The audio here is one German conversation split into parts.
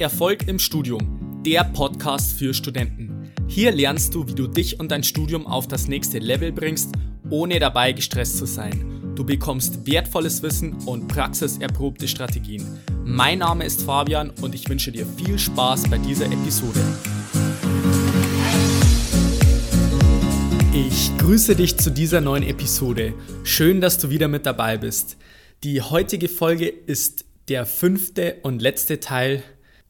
Erfolg im Studium, der Podcast für Studenten. Hier lernst du, wie du dich und dein Studium auf das nächste Level bringst, ohne dabei gestresst zu sein. Du bekommst wertvolles Wissen und praxiserprobte Strategien. Mein Name ist Fabian und ich wünsche dir viel Spaß bei dieser Episode. Ich grüße dich zu dieser neuen Episode. Schön, dass du wieder mit dabei bist. Die heutige Folge ist der fünfte und letzte Teil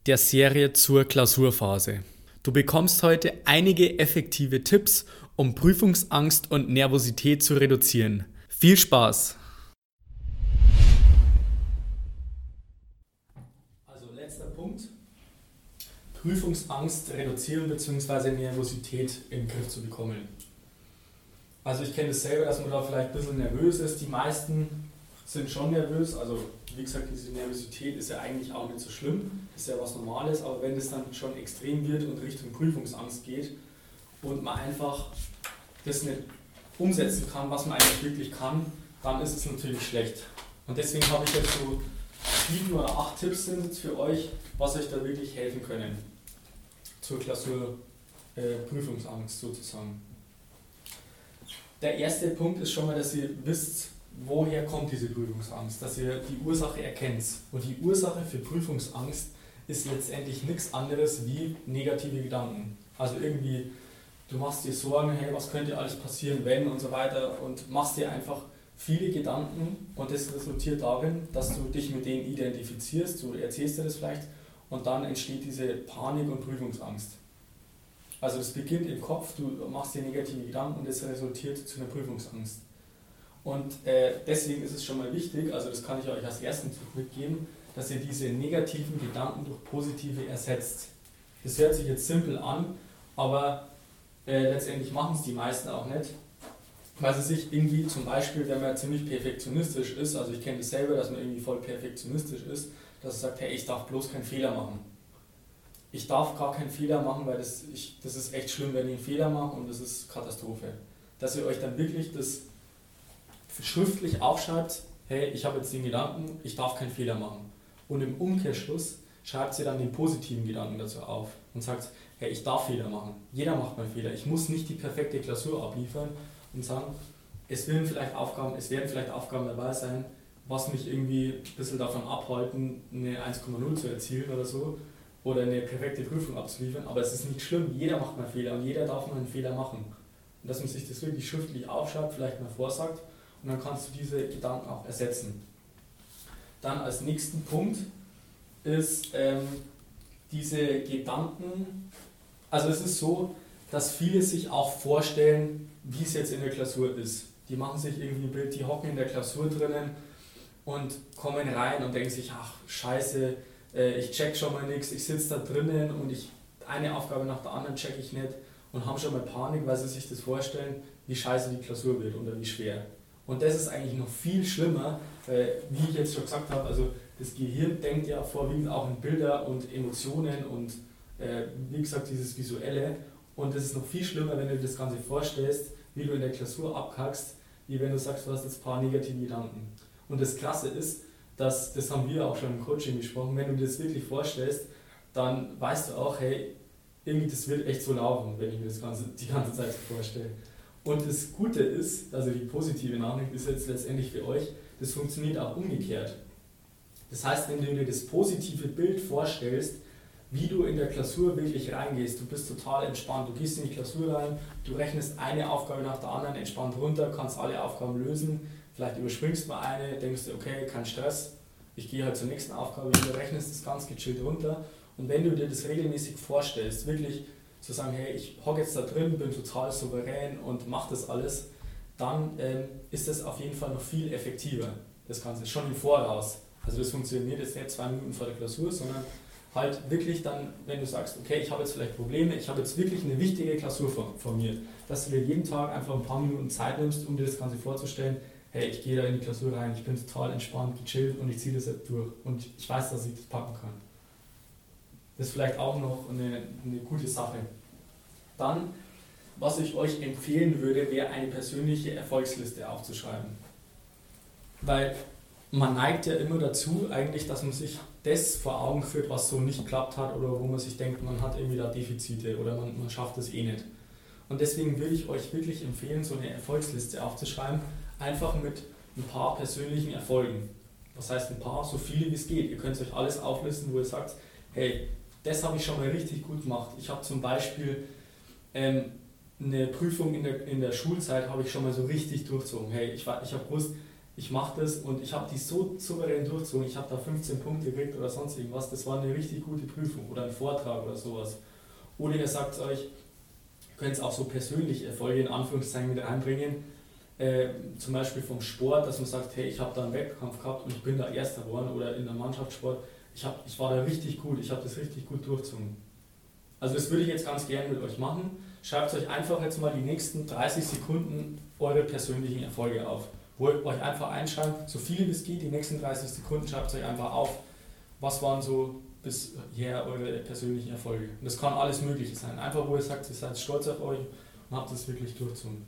der Serie zur Klausurphase. Du bekommst heute einige effektive Tipps, um Prüfungsangst und Nervosität zu reduzieren. Viel Spaß! Also letzter Punkt. Prüfungsangst reduzieren bzw. Nervosität in den Griff zu bekommen. Also ich kenne das selber, dass man da vielleicht ein bisschen nervös ist. Die meisten sind schon nervös. Also wie gesagt, diese Nervosität ist ja eigentlich auch nicht so schlimm, ist ja was Normales, aber wenn es dann schon extrem wird und Richtung Prüfungsangst geht und man einfach das nicht umsetzen kann, was man eigentlich wirklich kann, dann ist es natürlich schlecht. Und deswegen habe ich jetzt so sieben oder acht Tipps sind jetzt für euch, was euch da wirklich helfen können zur Klausur äh, Prüfungsangst sozusagen. Der erste Punkt ist schon mal, dass ihr wisst, woher kommt diese Prüfungsangst, dass ihr die Ursache erkennt. Und die Ursache für Prüfungsangst ist letztendlich nichts anderes wie negative Gedanken. Also irgendwie, du machst dir Sorgen, hey, was könnte alles passieren, wenn und so weiter und machst dir einfach viele Gedanken und das resultiert darin, dass du dich mit denen identifizierst, du erzählst dir das vielleicht und dann entsteht diese Panik und Prüfungsangst. Also das beginnt im Kopf, du machst dir negative Gedanken und das resultiert zu einer Prüfungsangst. Und äh, deswegen ist es schon mal wichtig, also das kann ich euch als ersten Tipp mitgeben, dass ihr diese negativen Gedanken durch positive ersetzt. Das hört sich jetzt simpel an, aber äh, letztendlich machen es die meisten auch nicht, weil sie sich irgendwie zum Beispiel, wenn man ziemlich perfektionistisch ist, also ich kenne das selber, dass man irgendwie voll perfektionistisch ist, dass er sagt, hey, ich darf bloß keinen Fehler machen. Ich darf gar keinen Fehler machen, weil das, ich, das ist echt schlimm, wenn ich einen Fehler mache und das ist Katastrophe. Dass ihr euch dann wirklich das schriftlich aufschreibt, hey, ich habe jetzt den Gedanken, ich darf keinen Fehler machen. Und im Umkehrschluss schreibt sie dann den positiven Gedanken dazu auf und sagt, hey, ich darf Fehler machen. Jeder macht mal Fehler. Ich muss nicht die perfekte Klausur abliefern und sagen, es werden vielleicht Aufgaben, es werden vielleicht Aufgaben dabei sein, was mich irgendwie ein bisschen davon abhalten, eine 1,0 zu erzielen oder so oder eine perfekte Prüfung abzuliefern. Aber es ist nicht schlimm, jeder macht mal Fehler und jeder darf mal einen Fehler machen. Und dass man sich das wirklich schriftlich aufschreibt, vielleicht mal vorsagt und dann kannst du diese Gedanken auch ersetzen. Dann als nächsten Punkt ist ähm, diese Gedanken, also es ist so, dass viele sich auch vorstellen, wie es jetzt in der Klausur ist. Die machen sich irgendwie ein Bild, die hocken in der Klausur drinnen und kommen rein und denken sich, ach scheiße, äh, ich check schon mal nichts, ich sitze da drinnen und ich eine Aufgabe nach der anderen check ich nicht und haben schon mal Panik, weil sie sich das vorstellen, wie scheiße die Klausur wird oder wie schwer. Und das ist eigentlich noch viel schlimmer, weil, wie ich jetzt schon gesagt habe, also das Gehirn denkt ja vorwiegend auch in Bilder und Emotionen und äh, wie gesagt dieses Visuelle. Und es ist noch viel schlimmer, wenn du dir das Ganze vorstellst, wie du in der Klausur abkackst, wie wenn du sagst, du hast jetzt ein paar negative Gedanken. Und das Klasse ist, dass, das haben wir auch schon im Coaching besprochen, wenn du dir das wirklich vorstellst, dann weißt du auch, hey, irgendwie das wird echt so laufen, wenn ich mir das Ganze die ganze Zeit vorstelle. Und das Gute ist, also die positive Nachricht ist jetzt letztendlich für euch, das funktioniert auch umgekehrt. Das heißt, wenn du dir das positive Bild vorstellst, wie du in der Klausur wirklich reingehst, du bist total entspannt, du gehst in die Klausur rein, du rechnest eine Aufgabe nach der anderen entspannt runter, kannst alle Aufgaben lösen, vielleicht überspringst mal eine, denkst du, okay, kein Stress, ich gehe halt zur nächsten Aufgabe, du rechnest das ganz gechillt runter. Und wenn du dir das regelmäßig vorstellst, wirklich zu sagen, hey, ich hocke jetzt da drin, bin total souverän und mache das alles, dann ähm, ist das auf jeden Fall noch viel effektiver, das Ganze, schon im Voraus. Also das funktioniert jetzt nicht zwei Minuten vor der Klausur, sondern halt wirklich dann, wenn du sagst, okay, ich habe jetzt vielleicht Probleme, ich habe jetzt wirklich eine wichtige Klausur vor, dass du dir jeden Tag einfach ein paar Minuten Zeit nimmst, um dir das Ganze vorzustellen, hey, ich gehe da in die Klausur rein, ich bin total entspannt, gechillt und ich ziehe das jetzt durch und ich weiß, dass ich das packen kann. Das ist vielleicht auch noch eine, eine gute Sache. Dann, was ich euch empfehlen würde, wäre eine persönliche Erfolgsliste aufzuschreiben. Weil man neigt ja immer dazu, eigentlich, dass man sich das vor Augen führt, was so nicht geklappt hat oder wo man sich denkt, man hat irgendwie da Defizite oder man, man schafft es eh nicht. Und deswegen würde ich euch wirklich empfehlen, so eine Erfolgsliste aufzuschreiben, einfach mit ein paar persönlichen Erfolgen. Was heißt ein paar? So viele wie es geht. Ihr könnt euch alles auflisten, wo ihr sagt, hey, das habe ich schon mal richtig gut gemacht. Ich habe zum Beispiel ähm, eine Prüfung in der, in der Schulzeit habe ich schon mal so richtig durchzogen. Hey, ich, ich habe gewusst, ich mache das und ich habe die so souverän durchzogen. Ich habe da 15 Punkte gekriegt oder sonst irgendwas. Das war eine richtig gute Prüfung oder ein Vortrag oder sowas. Oder ihr sagt euch, ihr könnt es auch so persönliche Erfolge in Anführungszeichen mit einbringen. Äh, zum Beispiel vom Sport, dass man sagt, hey, ich habe da einen Wettkampf gehabt und ich bin da Erster geworden oder in der Mannschaftssport. Ich, hab, ich war da richtig gut, ich habe das richtig gut durchzogen. Also das würde ich jetzt ganz gerne mit euch machen. Schreibt euch einfach jetzt mal die nächsten 30 Sekunden eure persönlichen Erfolge auf. Wo ihr euch einfach einschreibt, so viele wie es geht, die nächsten 30 Sekunden schreibt euch einfach auf, was waren so bisher eure persönlichen Erfolge. Und das kann alles Mögliche sein. Einfach, wo ihr sagt, ihr seid stolz auf euch und habt es wirklich durchzogen.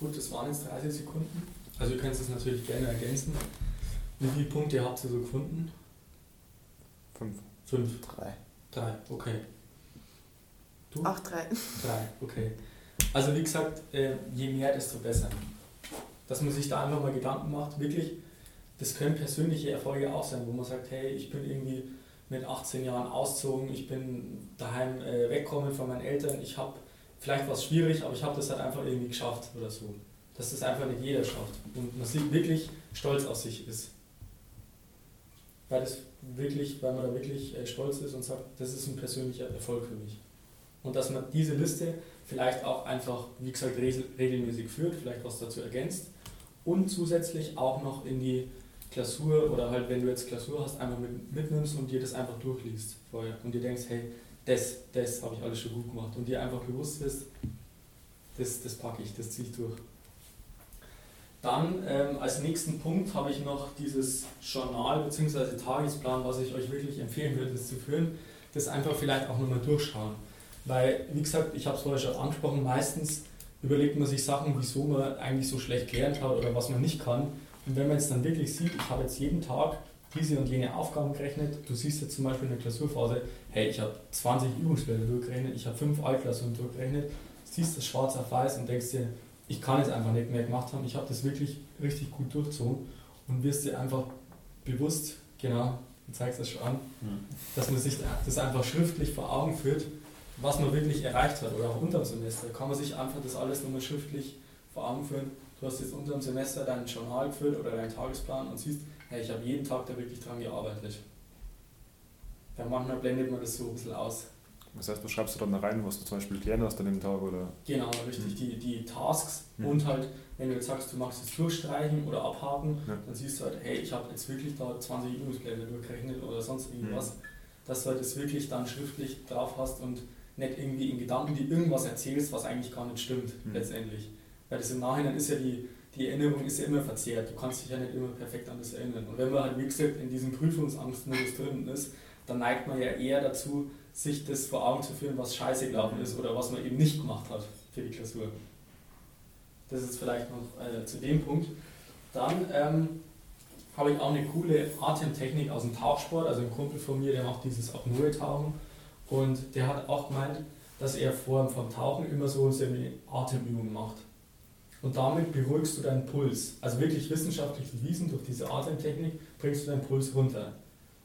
Gut, das waren jetzt 30 Sekunden. Also ihr könnt es natürlich gerne ergänzen. Wie viele Punkte habt ihr so gefunden? Fünf. Fünf. Drei. Drei, okay. Du? Auch drei. Drei, okay. Also wie gesagt, äh, je mehr, desto besser. Dass man sich da einfach mal Gedanken macht, wirklich, das können persönliche Erfolge auch sein, wo man sagt, hey, ich bin irgendwie mit 18 Jahren ausgezogen, ich bin daheim äh, weggekommen von meinen Eltern, ich habe vielleicht war es schwierig, aber ich habe das halt einfach irgendwie geschafft oder so. Dass das einfach nicht jeder schafft. Und man sieht wirklich stolz auf sich ist. Weil, das wirklich, weil man da wirklich äh, stolz ist und sagt, das ist ein persönlicher Erfolg für mich. Und dass man diese Liste vielleicht auch einfach, wie gesagt, regelmäßig führt, vielleicht was dazu ergänzt und zusätzlich auch noch in die Klausur oder halt, wenn du jetzt Klausur hast, einfach mit, mitnimmst und dir das einfach durchliest vorher und dir denkst, hey, das, das habe ich alles schon gut gemacht. Und dir einfach bewusst ist, das, das packe ich, das ziehe ich durch. Dann ähm, als nächsten Punkt habe ich noch dieses Journal bzw. Tagesplan, was ich euch wirklich empfehlen würde, das zu führen. Das einfach vielleicht auch nochmal durchschauen. Weil, wie gesagt, ich habe es vorher schon angesprochen, meistens überlegt man sich Sachen, wieso man eigentlich so schlecht gelernt hat oder was man nicht kann. Und wenn man jetzt dann wirklich sieht, ich habe jetzt jeden Tag diese und jene Aufgaben gerechnet. Du siehst jetzt zum Beispiel in der Klausurphase, hey, ich habe 20 Übungsbilder durchgerechnet, ich habe 5 Altklausuren durchgerechnet, siehst das schwarz auf weiß und denkst dir, ich kann es einfach nicht mehr gemacht haben, ich habe das wirklich richtig gut durchgezogen und wirst dir einfach bewusst, genau, du zeigst das schon an, mhm. dass man sich das einfach schriftlich vor Augen führt, was man wirklich erreicht hat oder auch unter dem Semester. Kann man sich einfach das alles nochmal schriftlich vor Augen führen. Du hast jetzt unter dem Semester dein Journal geführt oder deinen Tagesplan und siehst, hey, ich habe jeden Tag da wirklich dran gearbeitet. Ja, manchmal blendet man das so ein bisschen aus. Das heißt, was schreibst du dann da rein, was du zum Beispiel gelernt hast an dem Tag? Oder? Genau, richtig, mhm. die, die Tasks mhm. und halt, wenn du jetzt sagst, du machst jetzt durchstreichen oder abhaken, ja. dann siehst du halt, hey, ich habe jetzt wirklich da 20 Übungspläne durchgerechnet oder sonst irgendwas, mhm. dass du halt das wirklich dann schriftlich drauf hast und nicht irgendwie in Gedanken die irgendwas erzählst, was eigentlich gar nicht stimmt, mhm. letztendlich. Weil das im Nachhinein ist ja die, die Erinnerung ist ja immer verzerrt. Du kannst dich ja nicht immer perfekt an das erinnern. Und wenn man halt, wie gesagt, in diesem Prüfungsangstmodus drin ist, dann neigt man ja eher dazu, sich das vor Augen zu führen, was scheiße gelaufen ist oder was man eben nicht gemacht hat für die Klausur. Das ist vielleicht noch äh, zu dem Punkt. Dann ähm, habe ich auch eine coole Atemtechnik aus dem Tauchsport. Also ein Kumpel von mir, der macht dieses Apnoe-Tauchen. Und der hat auch gemeint, dass er vor dem Tauchen immer so eine Atemübung macht. Und damit beruhigst du deinen Puls. Also wirklich wissenschaftlich bewiesen, durch diese Atemtechnik bringst du deinen Puls runter.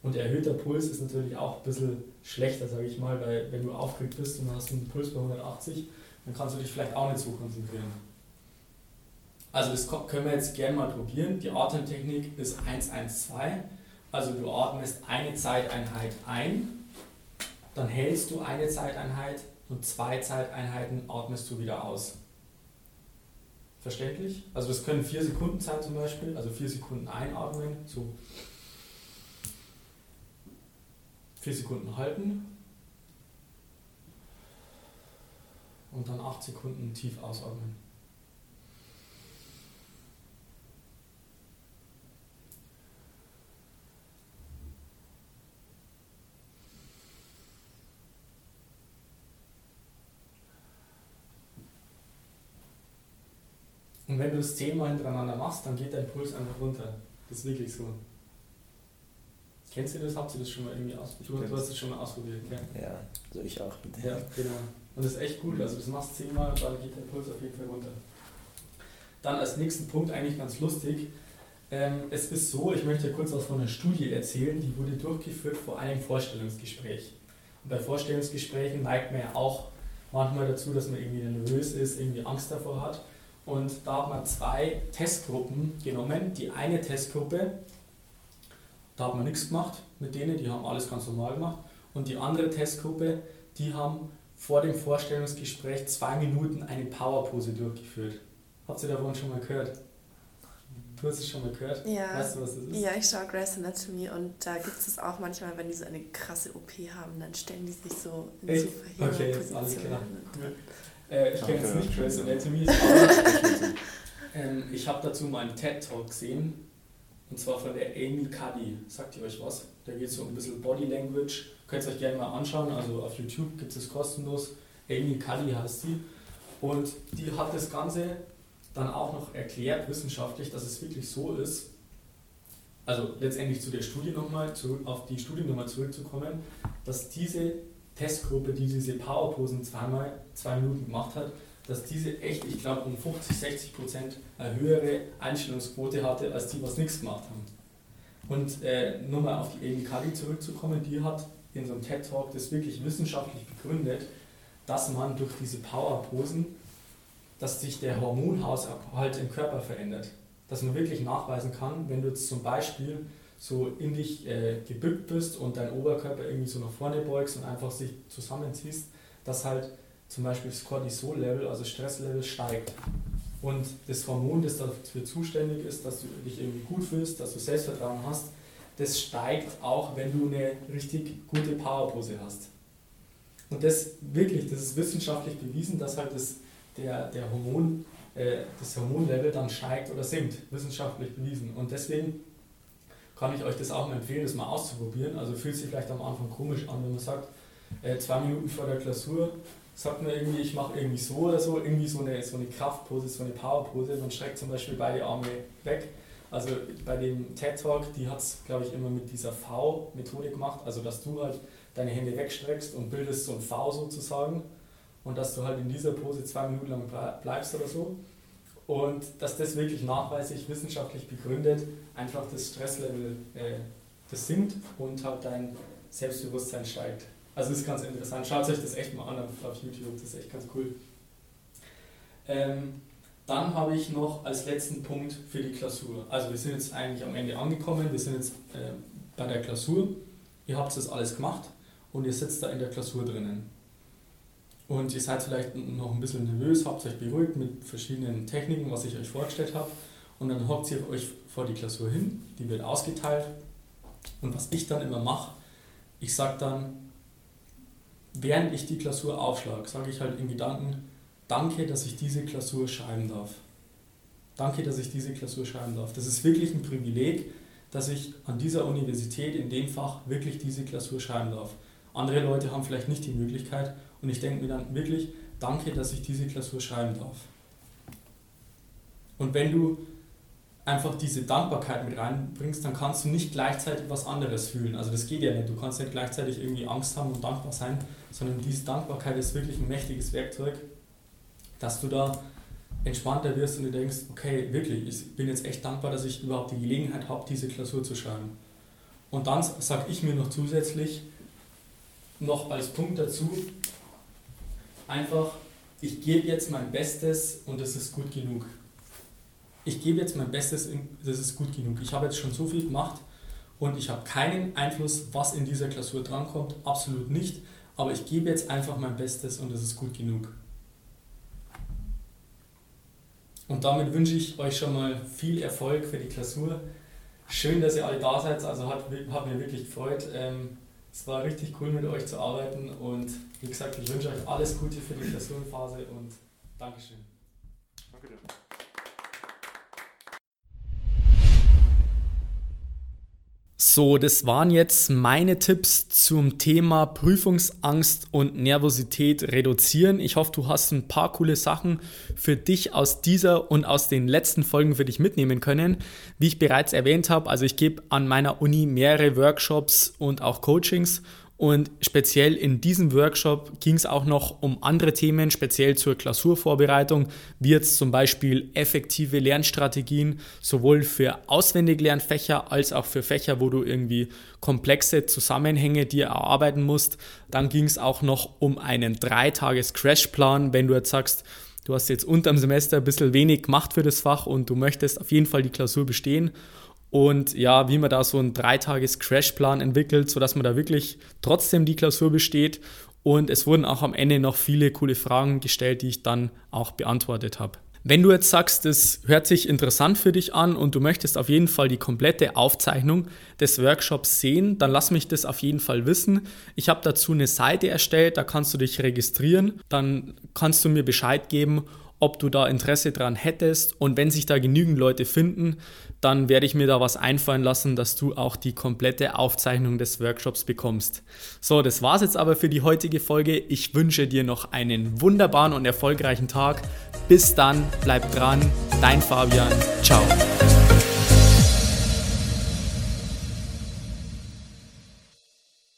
Und erhöhter Puls ist natürlich auch ein bisschen schlechter, sage ich mal, weil wenn du aufgeregt bist und hast einen Puls bei 180, dann kannst du dich vielleicht auch nicht so konzentrieren. Also das können wir jetzt gerne mal probieren. Die Atemtechnik ist 112. Also du atmest eine Zeiteinheit ein, dann hältst du eine Zeiteinheit und zwei Zeiteinheiten atmest du wieder aus. Verständlich. Also das können vier Sekunden sein zum Beispiel, also vier Sekunden einatmen, so vier Sekunden halten und dann acht Sekunden tief ausatmen. Und wenn du es zehnmal hintereinander machst, dann geht dein Puls einfach runter. Das ist wirklich so. Kennst du das? Habt ihr das schon mal irgendwie ausprobiert? Du hast es schon mal ausprobiert, gell? Ja, so ich auch. Ja, genau. Und das ist echt gut. Also das machst zehnmal, dann geht dein Puls auf jeden Fall runter. Dann als nächsten Punkt eigentlich ganz lustig. Ähm, es ist so, ich möchte kurz was von einer Studie erzählen, die wurde durchgeführt vor einem Vorstellungsgespräch. Und bei Vorstellungsgesprächen neigt man ja auch manchmal dazu, dass man irgendwie nervös ist, irgendwie Angst davor hat. Und da hat man zwei Testgruppen genommen. Die eine Testgruppe, da hat man nichts gemacht mit denen, die haben alles ganz normal gemacht. Und die andere Testgruppe, die haben vor dem Vorstellungsgespräch zwei Minuten eine Powerpose durchgeführt. Habt ihr davon schon mal gehört? Du hast es schon mal gehört? Ja. Weißt du, was das ist? Ja, ich schaue Grey's Anatomy und da gibt es auch manchmal, wenn die so eine krasse OP haben, dann stellen die sich so in Echt? Okay, alles klar. Äh, ich kenne jetzt nicht Grey's Anatomy, aber ähm, ich habe dazu mal einen TED-Talk gesehen, und zwar von der Amy Cuddy. Sagt ihr euch was? Da geht es so ein bisschen Body Language. Könnt ihr euch gerne mal anschauen, also auf YouTube gibt es kostenlos. Amy Cuddy heißt sie. Und die hat das Ganze dann auch noch erklärt, wissenschaftlich, dass es wirklich so ist, also letztendlich zu der Studie nochmal, auf die Studie nochmal zurückzukommen, dass diese Testgruppe, die diese Powerposen zweimal zwei Minuten gemacht hat, dass diese echt, ich glaube, um 50, 60 Prozent eine höhere Einstellungsquote hatte, als die, was nichts gemacht haben. Und äh, nur mal auf die Amy Cuddy zurückzukommen, die hat in so einem TED-Talk das wirklich wissenschaftlich begründet, dass man durch diese Powerposen, dass sich der Hormonhaushalt im Körper verändert. Dass man wirklich nachweisen kann, wenn du zum Beispiel so in dich äh, gebückt bist und dein Oberkörper irgendwie so nach vorne beugst und einfach sich zusammenziehst, dass halt zum Beispiel das Cortisol-Level, also Stresslevel steigt. Und das Hormon, das dafür zuständig ist, dass du dich irgendwie gut fühlst, dass du Selbstvertrauen hast, das steigt auch, wenn du eine richtig gute Powerpose hast. Und das wirklich, das ist wissenschaftlich bewiesen, dass halt das, der, der Hormon, äh, das Hormonlevel dann steigt oder sinkt. Wissenschaftlich bewiesen. Und deswegen kann ich euch das auch mal empfehlen, das mal auszuprobieren. Also fühlt sich vielleicht am Anfang komisch an, wenn man sagt, äh, zwei Minuten vor der Klausur sagt man irgendwie, ich mache irgendwie so oder so, irgendwie so eine, so eine Kraftpose, so eine Powerpose. Man streckt zum Beispiel beide Arme weg. Also bei dem TED Talk, die hat es, glaube ich, immer mit dieser V-Methode gemacht, also dass du halt deine Hände wegstreckst und bildest so ein V sozusagen und dass du halt in dieser Pose zwei Minuten lang bleibst oder so. Und dass das wirklich nachweislich wissenschaftlich begründet einfach das Stresslevel äh, das sinkt und halt dein Selbstbewusstsein steigt. Also ist ganz interessant. Schaut euch das echt mal an auf YouTube, das ist echt ganz cool. Ähm, dann habe ich noch als letzten Punkt für die Klausur. Also wir sind jetzt eigentlich am Ende angekommen, wir sind jetzt äh, bei der Klausur. Ihr habt das alles gemacht und ihr sitzt da in der Klausur drinnen. Und ihr seid vielleicht noch ein bisschen nervös, habt euch beruhigt mit verschiedenen Techniken, was ich euch vorgestellt habe. Und dann hockt ihr euch vor die Klausur hin, die wird ausgeteilt. Und was ich dann immer mache, ich sage dann, während ich die Klausur aufschlage, sage ich halt in Gedanken, danke, dass ich diese Klausur schreiben darf. Danke, dass ich diese Klausur schreiben darf. Das ist wirklich ein Privileg, dass ich an dieser Universität in dem Fach wirklich diese Klausur schreiben darf. Andere Leute haben vielleicht nicht die Möglichkeit und ich denke mir dann wirklich, danke, dass ich diese Klausur schreiben darf. Und wenn du einfach diese Dankbarkeit mit reinbringst, dann kannst du nicht gleichzeitig was anderes fühlen. Also das geht ja nicht. Du kannst nicht gleichzeitig irgendwie Angst haben und dankbar sein, sondern diese Dankbarkeit ist wirklich ein mächtiges Werkzeug, dass du da entspannter wirst und du denkst, okay, wirklich, ich bin jetzt echt dankbar, dass ich überhaupt die Gelegenheit habe, diese Klausur zu schreiben. Und dann sage ich mir noch zusätzlich, noch als Punkt dazu, einfach, ich gebe jetzt mein Bestes und es ist gut genug ich gebe jetzt mein Bestes, das ist gut genug. Ich habe jetzt schon so viel gemacht und ich habe keinen Einfluss, was in dieser Klausur drankommt, absolut nicht. Aber ich gebe jetzt einfach mein Bestes und das ist gut genug. Und damit wünsche ich euch schon mal viel Erfolg für die Klausur. Schön, dass ihr alle da seid, also hat, hat mir wirklich gefreut. Ähm, es war richtig cool mit euch zu arbeiten und wie gesagt, ich wünsche euch alles Gute für die Klausurenphase und Dankeschön. Danke dir. So, das waren jetzt meine Tipps zum Thema Prüfungsangst und Nervosität reduzieren. Ich hoffe, du hast ein paar coole Sachen für dich aus dieser und aus den letzten Folgen für dich mitnehmen können. Wie ich bereits erwähnt habe, also ich gebe an meiner Uni mehrere Workshops und auch Coachings und speziell in diesem Workshop ging es auch noch um andere Themen, speziell zur Klausurvorbereitung, wie jetzt zum Beispiel effektive Lernstrategien, sowohl für auswendig Lernfächer als auch für Fächer, wo du irgendwie komplexe Zusammenhänge dir erarbeiten musst. Dann ging es auch noch um einen Dreitages-Crashplan, wenn du jetzt sagst, du hast jetzt unterm Semester ein bisschen wenig gemacht für das Fach und du möchtest auf jeden Fall die Klausur bestehen und ja, wie man da so einen Dreitages-Crashplan entwickelt, sodass man da wirklich trotzdem die Klausur besteht. Und es wurden auch am Ende noch viele coole Fragen gestellt, die ich dann auch beantwortet habe. Wenn du jetzt sagst, das hört sich interessant für dich an und du möchtest auf jeden Fall die komplette Aufzeichnung des Workshops sehen, dann lass mich das auf jeden Fall wissen. Ich habe dazu eine Seite erstellt, da kannst du dich registrieren, dann kannst du mir Bescheid geben ob du da Interesse dran hättest. Und wenn sich da genügend Leute finden, dann werde ich mir da was einfallen lassen, dass du auch die komplette Aufzeichnung des Workshops bekommst. So, das war's jetzt aber für die heutige Folge. Ich wünsche dir noch einen wunderbaren und erfolgreichen Tag. Bis dann, bleib dran, dein Fabian. Ciao.